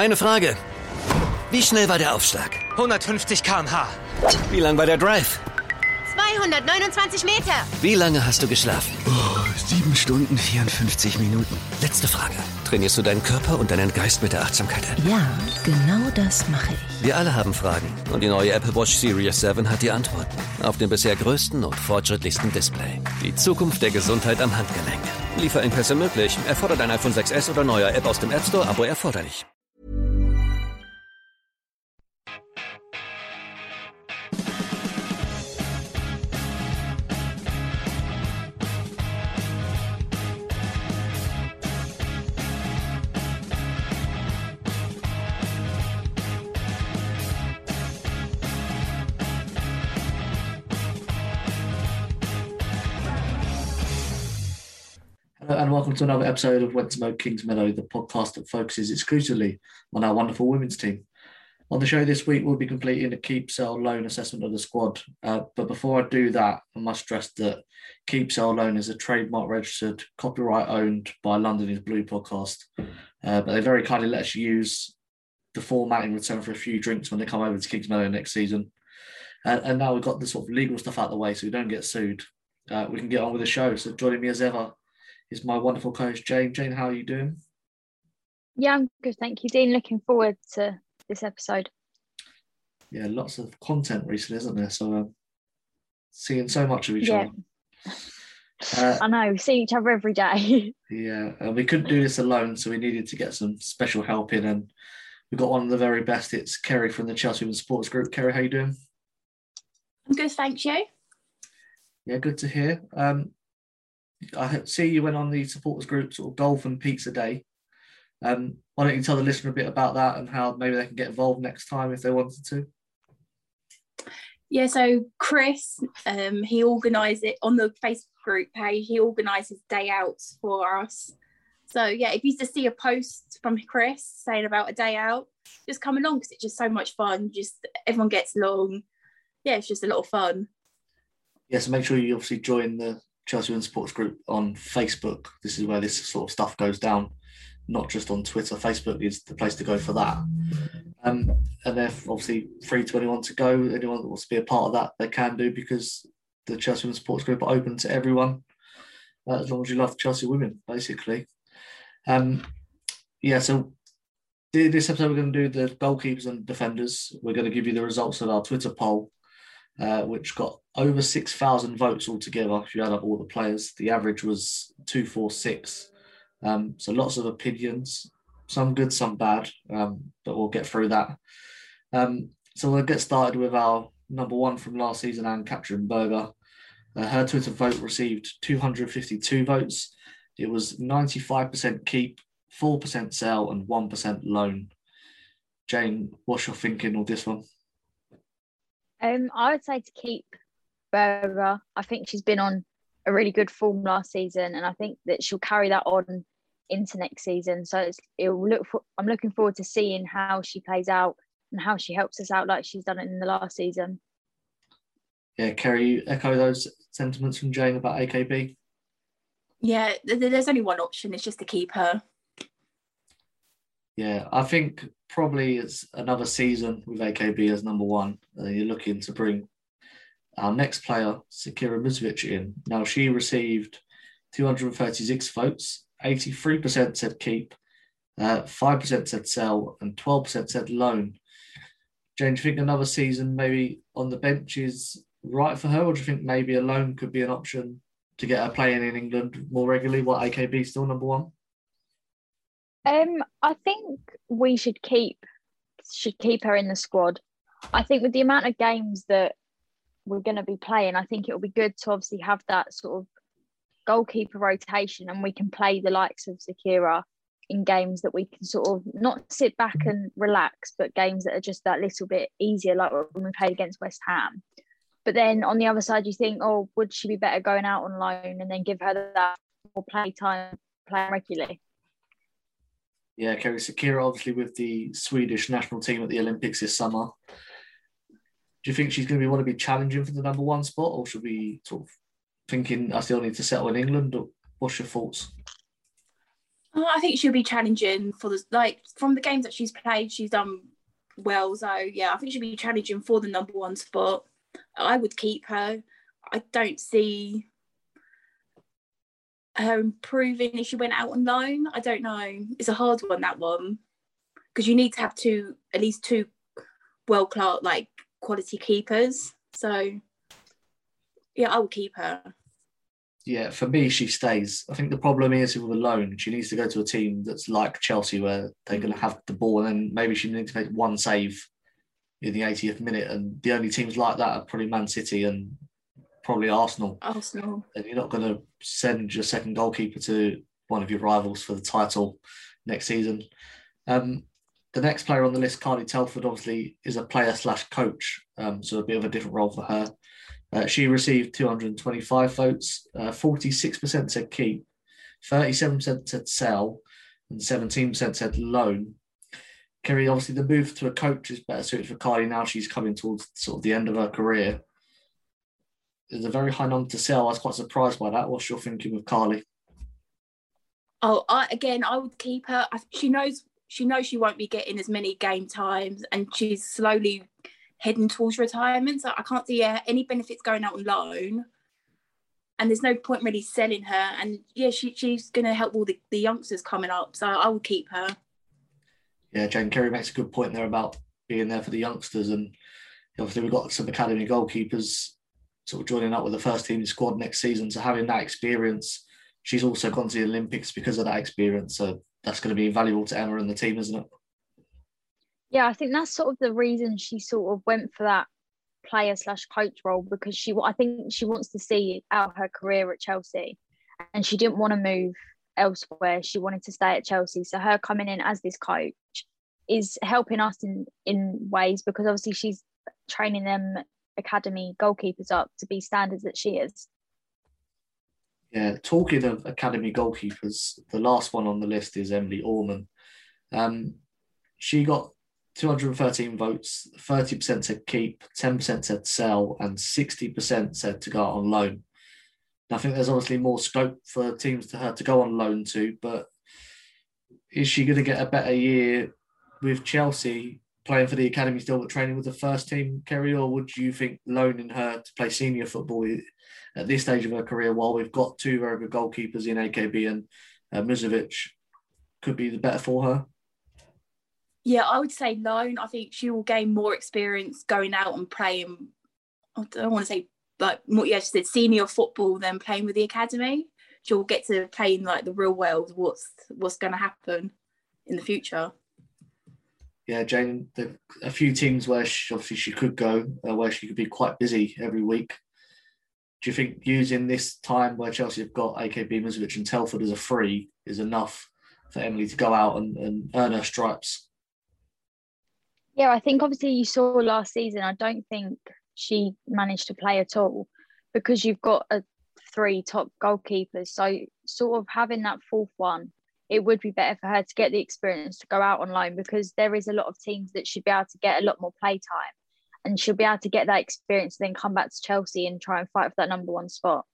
Eine Frage. Wie schnell war der Aufschlag? 150 km/h. Wie lang war der Drive? 229 Meter. Wie lange hast du geschlafen? Oh, sieben Stunden 54 Minuten. Letzte Frage. Trainierst du deinen Körper und deinen Geist mit der Achtsamkeit-App? Ja, genau das mache ich. Wir alle haben Fragen und die neue Apple Watch Series 7 hat die Antworten. Auf dem bisher größten und fortschrittlichsten Display. Die Zukunft der Gesundheit am Handgelenk. Lieferengpässe möglich. Erfordert ein iPhone 6s oder neuer App aus dem App Store, Abo erforderlich. And welcome to another episode of Went to Mow Kingsmeadow, the podcast that focuses exclusively on our wonderful women's team. On the show this week, we'll be completing a keep sell loan assessment of the squad. Uh, but before I do that, I must stress that keep sell loan is a trademark registered, copyright owned by London is Blue podcast. Uh, but they very kindly let us use the format in return for a few drinks when they come over to Kingsmeadow next season. Uh, and now we've got the sort of legal stuff out of the way so we don't get sued. Uh, we can get on with the show. So joining me as ever is my wonderful coach Jane. Jane, how are you doing? Yeah, I'm good, thank you, Dean. Looking forward to this episode. Yeah, lots of content recently, isn't there? So um, seeing so much of each Yeah. other. Uh, I know, we see each other every day. yeah, and we couldn't do this alone, so we needed to get some special help in, and we got one of the very best. It's Kerrie from the Chelsea Women's Supporters Group. Kerrie, how you doing? I'm good, thank you. Yeah, good to hear. Um, I see you went on the supporters group sort of golf and pizza day. Um, why don't you tell the listener a bit about that and how maybe they can get involved next time if they wanted to? Yeah, so Chris, um, he organised it on the Facebook group page. He organises day outs for us. So yeah, if you just see a post from Chris saying about a day out, just come along because it's just so much fun. Just everyone gets along. Yeah, it's just a lot of fun. Yeah, so make sure you obviously join the Chelsea Women's Supporters Group on Facebook. This is where this sort of stuff goes down, not just on Twitter. Facebook is the place to go for that. Um, and they're obviously free to anyone to go. Anyone that wants to be a part of that, they can do because the Chelsea Women's Supporters Group are open to everyone, uh, as long as you love Chelsea women, basically. Um, yeah, so this episode we're going to do the goalkeepers and defenders. We're going to give you the results of our Twitter poll uh, which got over 6,000 votes altogether. If you add up all the players, the average was 246. Um, so lots of opinions, some good, some bad, um, but we'll get through that. Um, so we'll get started with our number one from last season, Ann-Katrin Berger. Uh, her Twitter vote received 252 votes. It was 95% keep, 4% sell, and 1% loan. Jane, what's your thinking on this one? Um, I would say to keep Berger. I think she's been on a really good form last season, and I think that she'll carry that on into next season. So it's, it'll look. For, I'm looking forward to seeing how she plays out and how she helps us out, like she's done it in the last season. Yeah, Kerrie, you echo those sentiments from Jane about AKB. Yeah, th- th- there's only one option. It's just to keep her. Yeah, I think probably it's another season with AKB as number one. Uh, you're looking to bring our next player, Zecira Musovic, in. Now, she received 236 votes, 83% said keep, uh, 5% said sell, and 12% said loan. Jane, do you think another season maybe on the bench is right for her, or do you think maybe a loan could be an option to get her playing in England more regularly? while AKB still number one? Um, I think we should keep should keep her in the squad. I think with the amount of games that we're going to be playing, I think it will be good to obviously have that sort of goalkeeper rotation, and we can play the likes of Zecira in games that we can sort of not sit back and relax, but games that are just that little bit easier, like when we played against West Ham. But then on the other side, you think, oh, would she be better going out on loan and then give her that more play time, playing regularly? Yeah, Kerrie Zecira, obviously with the Swedish national team at the Olympics this summer. Do you think she's going to be want to be challenging for the number one spot, or should we sort of thinking I still need to settle in England? Or what's your thoughts? Oh, I think she'll be challenging for the like from the games that she's played. She's done well, so yeah, I think she'll be challenging for the number one spot. I would keep her. I don't see her improving if she went out on loan. I don't know. It's a hard one that one because you need to have two at least two world class like quality keepers. So yeah, I will keep her. Yeah, for me, she stays. I think the problem is with a loan, she needs to go to a team that's like Chelsea, where they're going to mm. have the ball, and then maybe she needs to make one save in the 80th minute. And the only teams like that are probably Man City and probably Arsenal. Arsenal. And you're not going to send your second goalkeeper to one of your rivals for the title next season. Um, the next player on the list, Carly Telford, obviously is a player slash coach, um, so a bit of a different role for her. Uh, she received 225 votes. Uh, 46% said keep, 37% said sell, and 17% said loan. Kerrie, obviously, the move to a coach is better suited for Carly now. She's coming towards sort of the end of her career. There's a very high number to sell. I was quite surprised by that. What's your thinking with Carly? Oh, I, again, I would keep her. She knows she knows she won't be getting as many game times, and she's slowly heading towards retirement. So I can't see uh, any benefits going out on loan. And there's no point really selling her. And yeah, she, she's going to help all the, the youngsters coming up. So I will keep her. Yeah, Jane Kerrie makes a good point there about being there for the youngsters. And obviously, we've got some academy goalkeepers sort of joining up with the first team squad next season. So having that experience, she's also gone to the Olympics because of that experience. So that's going to be valuable to Emma and the team, isn't it? Yeah, I think that's sort of the reason she sort of went for that player slash coach role because she I think she wants to see out her career at Chelsea and she didn't want to move elsewhere. She wanted to stay at Chelsea. So her coming in as this coach is helping us in in ways because obviously she's training them academy goalkeepers up to be standards that she is. Yeah, talking of academy goalkeepers, the last one on the list is Emily Orman. Um, she got 213 votes, 30% said keep, 10% said sell, and 60% said to go out on loan. I think there's obviously more scope for teams to her to go on loan to, but is she going to get a better year with Chelsea playing for the academy still, but training with the first team, Kerrie, or would you think loaning her to play senior football at this stage of her career, while we've got two very good goalkeepers in AKB and uh, Musovic, could be the better for her? Yeah, I would say loan. I think she will gain more experience going out and playing. I don't want to say like more. Yeah, she said senior football than playing with the academy. She'll get to play in like the real world. What's what's going to happen in the future? Yeah, Jane. The, a few teams where she, obviously she could go, uh, where she could be quite busy every week. Do you think using this time where Chelsea have got AKB Musovic and Telford as a free is enough for Emily to go out and, and earn her stripes? Yeah, I think obviously you saw last season. I don't think she managed to play at all because you've got a three top goalkeepers. So sort of having that fourth one, it would be better for her to get the experience to go out on loan because there is a lot of teams that should be able to get a lot more play time and she'll be able to get that experience and then come back to Chelsea and try and fight for that number one spot.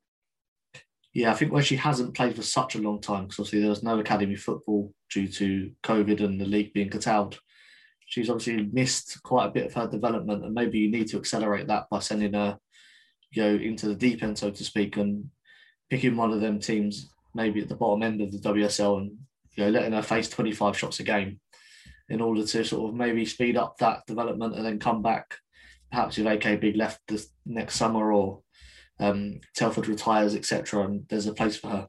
Yeah, I think where she hasn't played for such a long time, because obviously there was no academy football due to COVID and the league being curtailed she's obviously missed quite a bit of her development, and maybe you need to accelerate that by sending her, you know, into the deep end, so to speak, and picking one of them teams maybe at the bottom end of the WSL and you know letting her face 25 shots a game in order to sort of maybe speed up that development and then come back perhaps if AKB left this next summer or um, Telford retires etc and there's a place for her.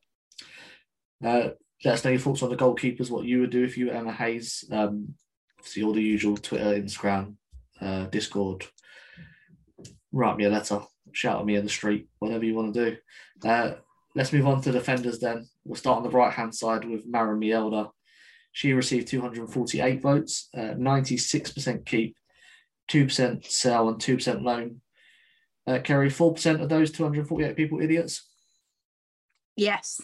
Uh, let us know your thoughts on the goalkeepers, what you would do if you were Emma Hayes. Um, see all the usual Twitter, Instagram, uh, Discord. Write me a letter, shout at me in the street, whatever you want to do. Uh, let's move on to defenders then. We'll start on the right hand side with Maren Mjelde. She received 248 votes, uh, 96% keep, 2% sell, and 2% loan. Uh, Kerrie, 4% of those 248 people idiots? Yes.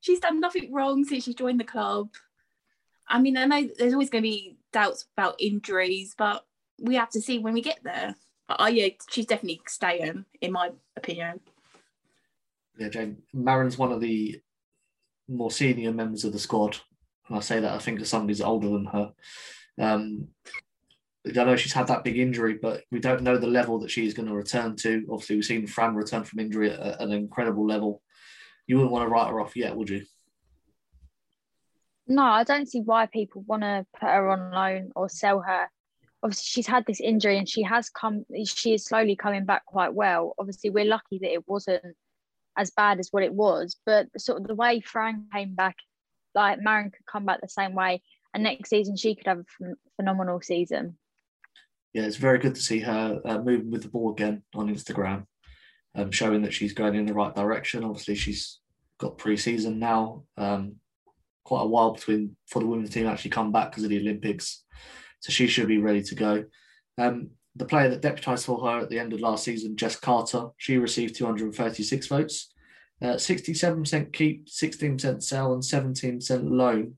She's done nothing wrong since she joined the club. I mean, I know there's always going to be doubts about injuries, but we have to see when we get there. But, uh, yeah, she's definitely staying, in my opinion. Yeah, Jane. Maren's one of the more senior members of the squad, and I say that I think somebody's older than her. Um, I know she's had that big injury, but we don't know the level that she's going to return to. Obviously, we've seen Fran return from injury at, at an incredible level. You wouldn't want to write her off yet, would you? No, I don't see why people want to put her on loan or sell her. Obviously, she's had this injury and she has come, she is slowly coming back quite well. Obviously, we're lucky that it wasn't as bad as what it was, but sort of the way Fran came back, like Maren could come back the same way, and next season she could have a phenomenal season. Yeah, it's very good to see her uh, moving with the ball again on Instagram, um, showing that she's going in the right direction. Obviously, she's got pre-season now. Um, quite a while between for the women's team actually come back because of the Olympics. So she should be ready to go. Um, the player that deputised for her at the end of last season, Jess Carter, she received 236 votes. Uh, 67% keep, 16% sell, and 17% loan.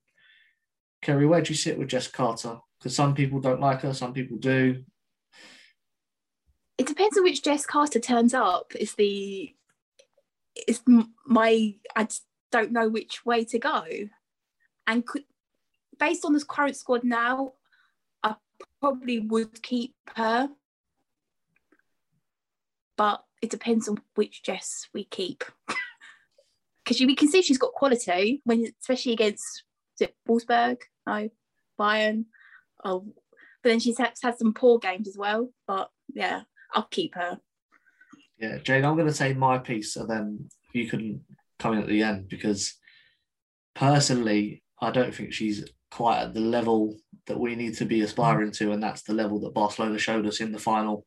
Kerrie, where do you sit with Jess Carter? Because some people don't like her, some people do. It depends on which Jess Carter turns up. Is the is my I don't know which way to go and could, based on this current squad now, probably would keep her. But it depends on which Jess we keep. Because we can see she's got quality when, especially against it Wolfsburg, no, Bayern. Oh, but then she's had, had some poor games as well. But yeah, I'll keep her. Yeah, Jane, I'm going to say my piece, and then you can come in at the end because personally, I don't think she's quite at the level that we need to be aspiring to, and that's the level that Barcelona showed us in the final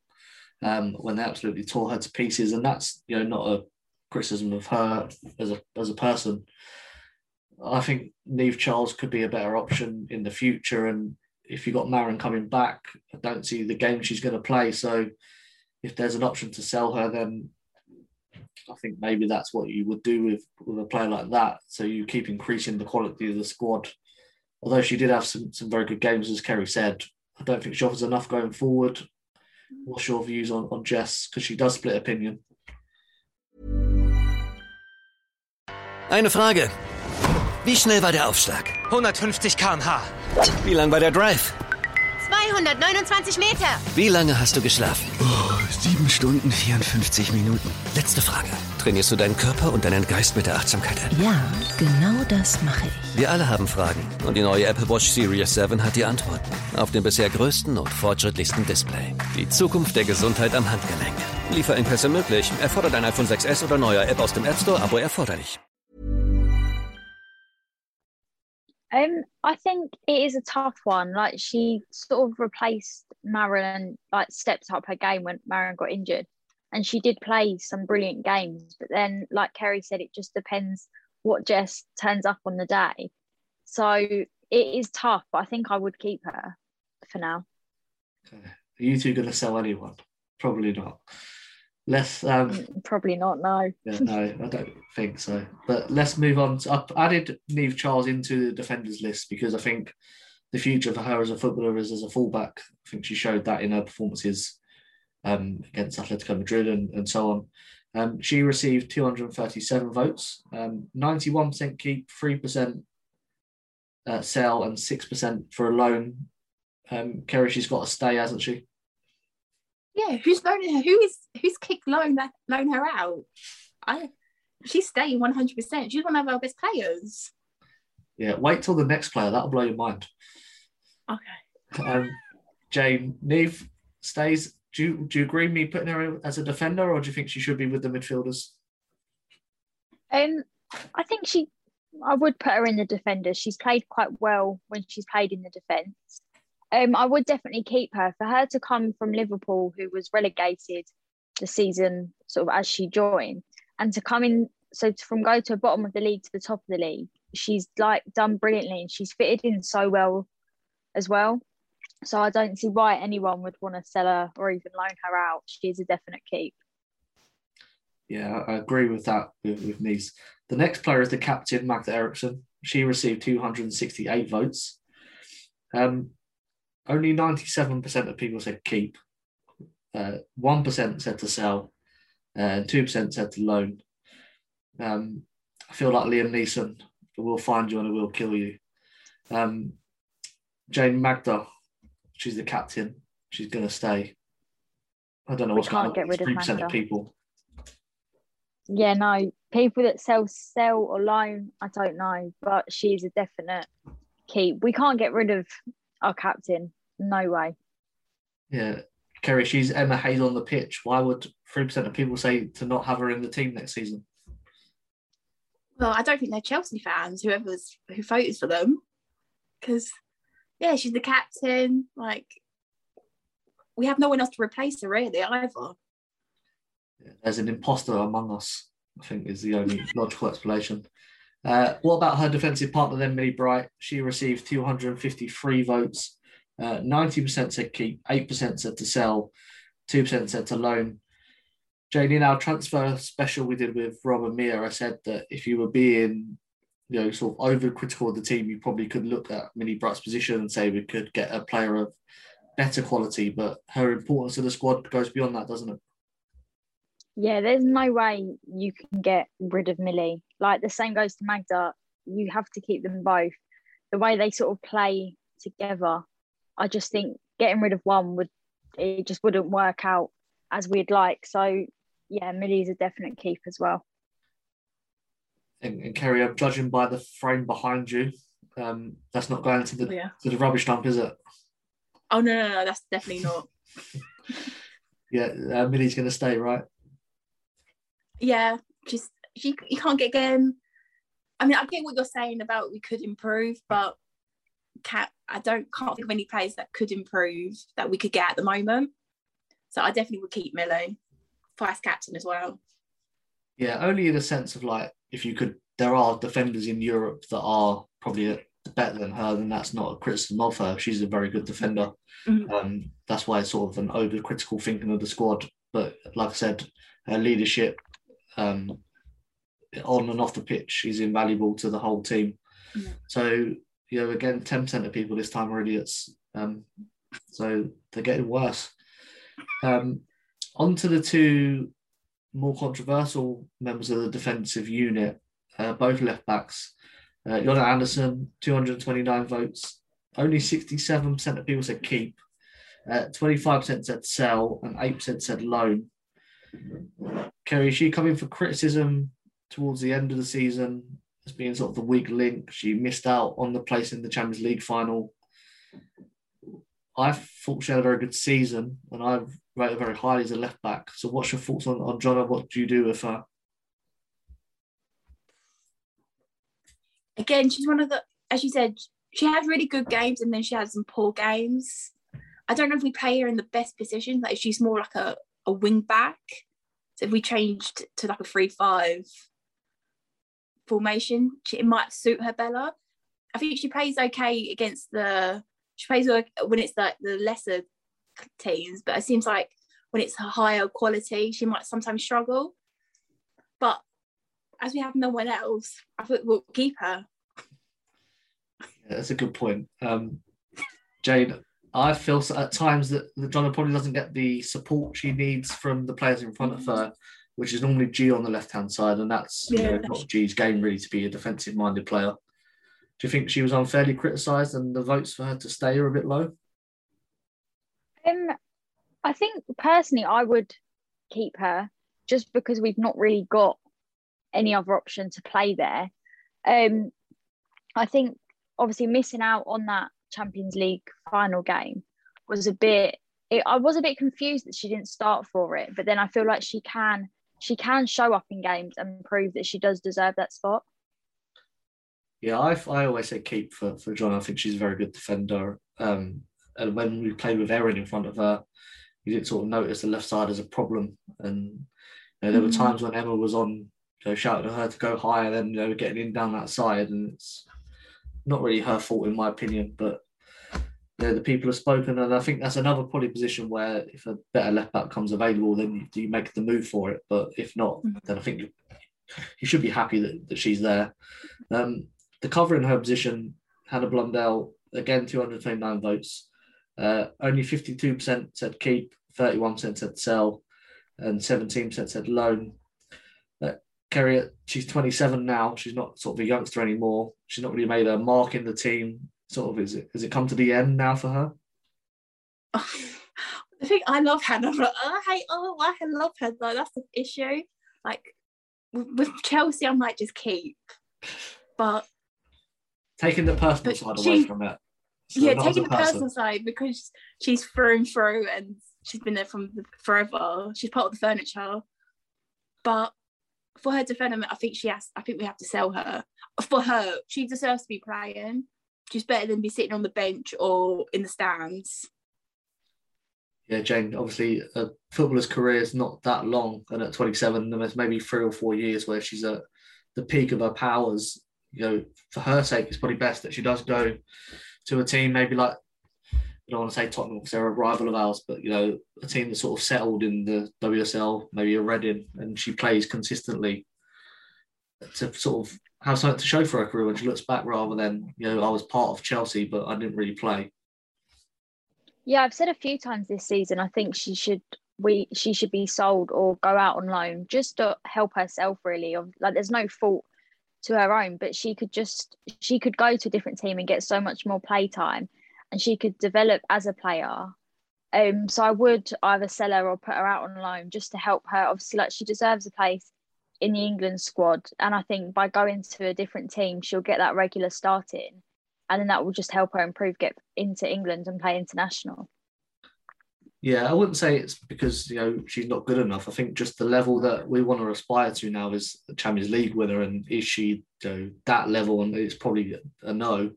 um, when they absolutely tore her to pieces. And that's you know not a criticism of her as a as a person. I think Niamh Charles could be a better option in the future, and if you've got Maren coming back, I don't see the game she's going to play. So if there's an option to sell her, then I think maybe that's what you would do with, with a player like that. So you keep increasing the quality of the squad. Although she did have some, some very good games, as Kerry said, I don't think she offers enough going forward. What's your views on, on Jess? Because she does split opinion. Eine Frage. Wie schnell war der Aufschlag? 150 km/h. Wie lang war der Drive? 229 Meter. Wie lange hast du geschlafen? Oh, sieben Stunden 54 Minuten. Letzte Frage. Trainierst du deinen Körper und deinen Geist mit der Achtsamkeit-App? Ja, genau das mache ich. Wir alle haben Fragen und die neue Apple Watch Series 7 hat die Antworten. Auf dem bisher größten und fortschrittlichsten Display. Die Zukunft der Gesundheit am Handgelenk. Lieferengpässe möglich. Erfordert ein iPhone 6S oder neuer App aus dem App Store, Abo erforderlich. Um, I think it is a tough one. Like she sort of replaced Maren, like stepped up her game when Maren got injured, and she did play some brilliant games. But then, like Kerrie said, it just depends what Jess turns up on the day. So it is tough. But I think I would keep her for now. Okay. Are you two going to sell anyone? Probably not. Let's um, mm, probably not. No. yeah, no, I don't think so. But let's move on. To, I've added Niamh Charles into the defenders list because I think the future for her as a footballer is as a fullback. I think she showed that in her performances um, against Atletico Madrid and, and so on. Um, she received 237 votes, um, 91% keep, 3% uh, sell, and 6% for a loan. Um, Kerrie, she's got to stay, hasn't she? Yeah, who's loaning her? Who is who's kicked loan that loan her out? I she's staying one hundred percent. She's one of our best players. Yeah, wait till the next player. That'll blow your mind. Okay. Um, Jane, Niamh stays. Do you, do you agree me putting her as a defender, or do you think she should be with the midfielders? Um, I think she. I would put her in the defenders. She's played quite well when she's played in the defence. Um, I would definitely keep her. For her to come from Liverpool, who was relegated the season sort of as she joined, and to come in, so to, from go to the bottom of the league to the top of the league, she's like done brilliantly, and she's fitted in so well as well. So I don't see why anyone would want to sell her or even loan her out. She is a definite keep. Yeah, I agree with that with, with Nice. The next player is the captain, Magda Eriksson. She received 268 votes. Um, only 97% of people said keep, uh, 1% said to sell, uh, and 2% said to loan. Um, I feel like Liam Neeson we'll find you and we'll kill you. Um, Jane Magda, she's the captain. She's going to stay. I don't know We what's going can't on. get rid of 3% of people. Yeah, no, people that sell sell or loan, I don't know, but she's a definite keep. We can't get rid of our captain. No way. Yeah. Kerrie, she's Emma Hayes on the pitch. Why would 3% of people say to not have her in the team next season? Well, I don't think they're Chelsea fans, whoever's who voted for them. Because yeah, she's the captain. Like we have no one else to replace her really either. There's an imposter among us, I think is the only logical explanation. Uh, what about her defensive partner then, Millie Bright? She received 253 votes. Uh, 90% said keep, 8% said to sell, 2% said to loan. Jane, in our transfer special we did with Rob and Mia, I said that if you were being, you know, sort of overcritical of the team, you probably could look at Millie Bright's position and say we could get a player of better quality, but her importance to the squad goes beyond that, doesn't it? Yeah, there's no way you can get rid of Millie. Like the same goes to Magda. You have to keep them both. The way they sort of play together, I just think getting rid of one would it just wouldn't work out as we'd like. So yeah, Millie's a definite keep as well. And, and Kerrie, I'm judging by the frame behind you. Um, that's not going to the Oh, yeah. to the rubbish dump, is it? Oh no, no, no, that's definitely not. Yeah, uh, Millie's going to stay, right? yeah, just she you can't get again. I mean, I get what you're saying about we could improve, but cat I don't can't think of any players that could improve that we could get at the moment. So I definitely would keep Millie, vice captain as well. Yeah, only in a sense of like if you could, there are defenders in Europe that are probably better than her, then that's not a criticism of her. She's a very good defender. Mhm. Um, that's why it's sort of an overcritical thinking of the squad. But like I said, her leadership um, on and off the pitch is invaluable to the whole team. Yeah. So, you know, again, 10% of people this time are idiots. Um, so they're getting worse. Um, on to the two more controversial members of the defensive unit, uh, both left backs. Uh, Andersson, 229 votes. Only 67% of people said keep. Uh, 25% said sell, and 8% said loan. Kerrie, she coming for criticism towards the end of the season as being sort of the weak link? She missed out on the place in the Champions League final. I thought she had a very good season, and I rate her very highly as a left back. So, what's your thoughts on, on Jonna? What do you do with her? Again, she's one of the as you said, she has really good games and then she has some poor games. I don't know if we play her in the best position, like she's more like a, a wing back. So if we changed to like a three five formation, she, it might suit her better. I think she plays okay against the she plays okay when it's like the lesser teams, but it seems like when it's a higher quality, she might sometimes struggle. But as we have no one else, I think we'll keep her. Yeah, that's a good point. Um, Jane, I feel at times that, that Jonna probably doesn't get the support she needs from the players in front of her, which is normally Ji on the left hand side, and that's you know, Yeah. not Ji's game really to be a defensive minded player. Do you think she was unfairly criticised and the votes for her to stay are a bit low? Um, I think personally, I would keep her just because we've not really got any other option to play there. Um, I think obviously missing out on that Champions League final game was a bit. It, I was a bit confused that she didn't start for it, but then I feel like she can. She can show up in games and prove that she does deserve that spot. Yeah, I, I always say keep for, for John. I think she's a very good defender. Um, and when we played with Erin in front of her, you didn't sort of notice the left side as a problem. And you know, there were Mhm. times when Emma was on, you know, shouting at her to go higher, then you know, getting in down that side, and it's not really her fault in my opinion. But you know, the people have spoken, and I think that's another probably position where if a better left back comes available, then you, you make the move for it. But if not, Mhm. then I think you, you should be happy that, that she's there. Um, the cover in her position, Hannah Blundell, again 229 votes. Uh, only 52% said keep, 31% said sell, and 17% said loan. Uh, Kerrie, she's 27 now. She's not sort of a youngster anymore. She's not really made a mark in the team. Sort of, is it has it come to the end now for her? I think I love Hannah, I hate. Oh, I love her though. That's the issue. Like with Chelsea, I might just keep, but taking the personal side away from it. So yeah, taking the person. personal side because she's through and through, and she's been there from forever. She's part of the furniture, but for her development, I think she has. I think we have to sell her. For her, she deserves to be playing. She's better than be sitting on the bench or in the stands. Yeah, Jane. Obviously, a footballer's career is not that long, and at 27, there's maybe three or four years where she's at the peak of her powers. You know, for her sake, it's probably best that she does go to a team maybe like I don't want to say Tottenham because they're a rival of ours, but you know, a team that's sort of settled in the WSL, maybe a Reading, and she plays consistently to sort of have something to show for her career when she looks back rather than, you know, I was part of Chelsea, but I didn't really play. Yeah, I've said a few times this season, I think she should we she should be sold or go out on loan just to help herself really. of Like there's no fault to her own, but she could just she could go to a different team and get so much more play time and she could develop as a player. Um, so I would either sell her or put her out on loan just to help her. Obviously, like she deserves a place in the England squad, and I think by going to a different team, she'll get that regular starting, and then that will just help her improve, get into England and play international. Yeah, I wouldn't say it's because you know she's not good enough. I think just the level that we want to aspire to now is the Champions League winner, and is she you know, that level? And it's probably a no And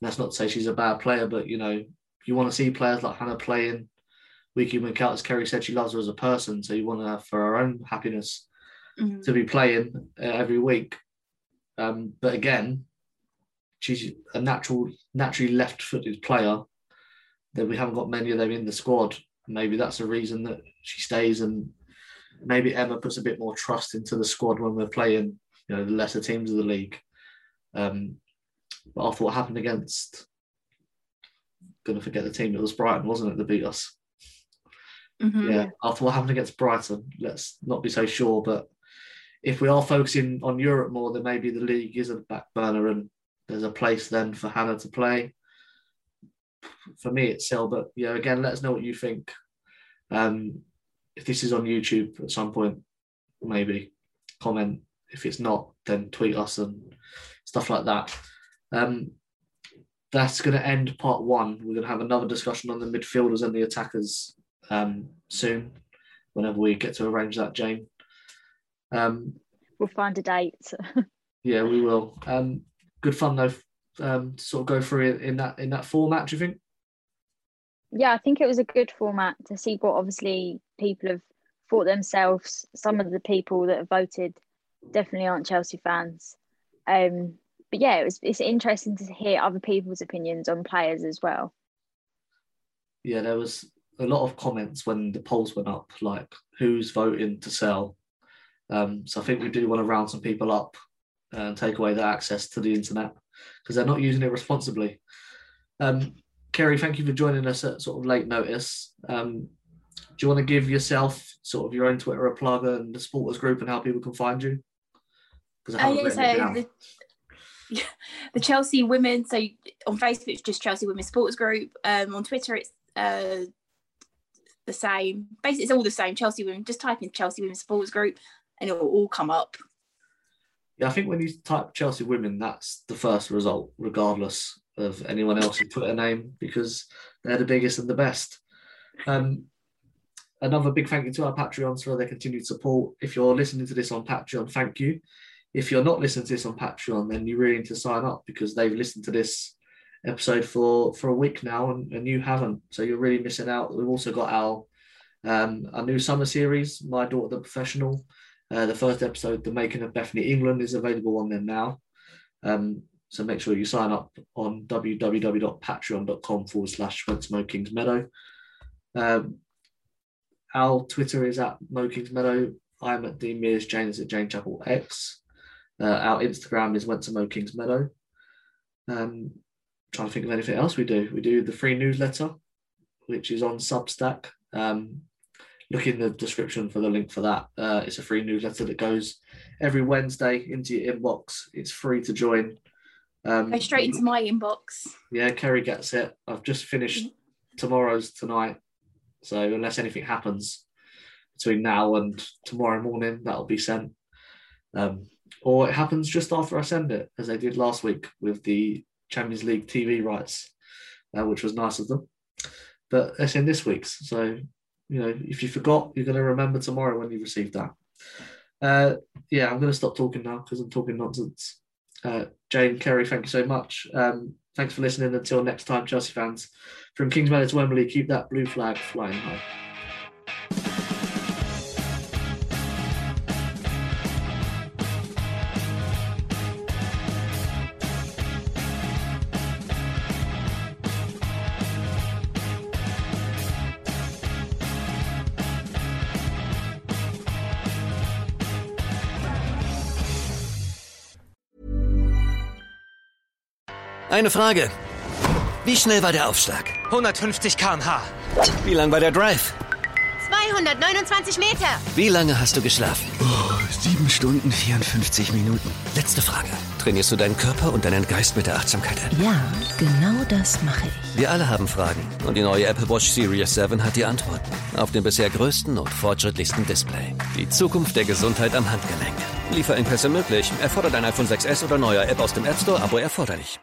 that's not to say she's a bad player, but you know, you want to see players like Hannah playing week in, week out. As Kerrie said, she loves her as a person, so you want to have for her own happiness mm-hmm. to be playing uh, every week. Um, but again, she's a natural, naturally left-footed player that we haven't got many of them in the squad. Maybe that's the reason that she stays, and maybe Emma puts a bit more trust into the squad when we're playing, you know, the lesser teams of the league. Um, but after what happened against, going to forget the team, it was Brighton, wasn't it, that beat us? Mm-hmm. Yeah, after what happened against Brighton, let's not be so sure. But if we are focusing on Europe more, then maybe the league is a back burner and there's a place then for Hannah to play. For me, it's still, but yeah, again, let us know what you think. Um, if this is on YouTube at some point, maybe comment. If it's not, then tweet us and stuff like that. Um, that's going to end part one. We're going to have another discussion on the midfielders and the attackers um, soon, whenever we get to arrange that, Jane. Um, we'll find a date. yeah, we will. Um, good fun though, um, to sort of go through it in that in that format. Do you think? Yeah, I think it was a good format to see what obviously people have thought themselves. Some of the people that have voted definitely aren't Chelsea fans. Um, but yeah, it was it's interesting to hear other people's opinions on players as well. Yeah, there was a lot of comments when the polls went up, like who's voting to sell. Um, so I think we do want to round some people up and take away their access to the internet because they're not using it responsibly. Um, Kerrie, thank you for joining us at sort of late notice. Um, do you want to give yourself sort of your own Twitter a plug and the supporters group and how people can find you? Because I haven't uh, yeah, so the, the Chelsea women. So on Facebook, it's just Chelsea Women Supporters Group. Um, on Twitter, it's uh, the same. Basically, it's all the same. Chelsea Women. Just type in Chelsea Women Supporters Group, and it will all come up. Yeah, I think when you type Chelsea Women, that's the first result, regardless of anyone else who put a name, because they're the biggest and the best. Um, another big thank you to our Patreons for their continued support. If you're listening to this on Patreon, thank you if you're not listening to this on Patreon, then you really need to sign up because they've listened to this episode for for a week now and, and you haven't. So you're really missing out. We've also got our um, our new summer series, My Daughter the Professional. Uh, the first episode, The Making of Bethany England, is available on there now. Um, so make sure you sign up on www.patreon.com forward slash Went to Kingsmeadow. Um, our Twitter is at Mow Kingsmeadow. I'm at Dean Mears, Jane is at Jane Chappell X. Uh, our Instagram is Went to Mow Kingsmeadow. Um, trying to think of anything else we do. We do the free newsletter, which is on Substack. Um, look in the description for the link for that. Uh, it's a free newsletter that goes every Wednesday into your inbox. It's free to join. Um, Go straight into my inbox. Yeah, Kerrie gets it. I've just finished mm-hmm. tomorrow's tonight. So unless anything happens between now and tomorrow morning, that'll be sent. Um, or it happens just after I send it, as they did last week with the Champions League TV rights, uh, which was nice of them. But it's in this week's. So, you know, if you forgot, you're going to remember tomorrow when you receive that. Uh, yeah, I'm going to stop talking now because I'm talking nonsense. Uh, Jane, Kerrie, thank you so much. Um, thanks for listening. Until next time, Chelsea fans. From Kingsmeadow to Wembley, keep that blue flag flying high. Eine Frage. Wie schnell war der Aufschlag? 150 km/h. Wie lang war der Drive? 229 Meter. Wie lange hast du geschlafen? Oh, sieben Stunden 54 Minuten. Letzte Frage. Trainierst du deinen Körper und deinen Geist mit der Achtsamkeit? Ja, genau das mache ich. Wir alle haben Fragen und die neue Apple Watch Series 7 hat die Antworten auf dem bisher größten und fortschrittlichsten Display. Die Zukunft der Gesundheit am Handgelenk. Lieferengpässe möglich. Erfordert ein iPhone 6s oder neuer App aus dem App Store. Abo erforderlich.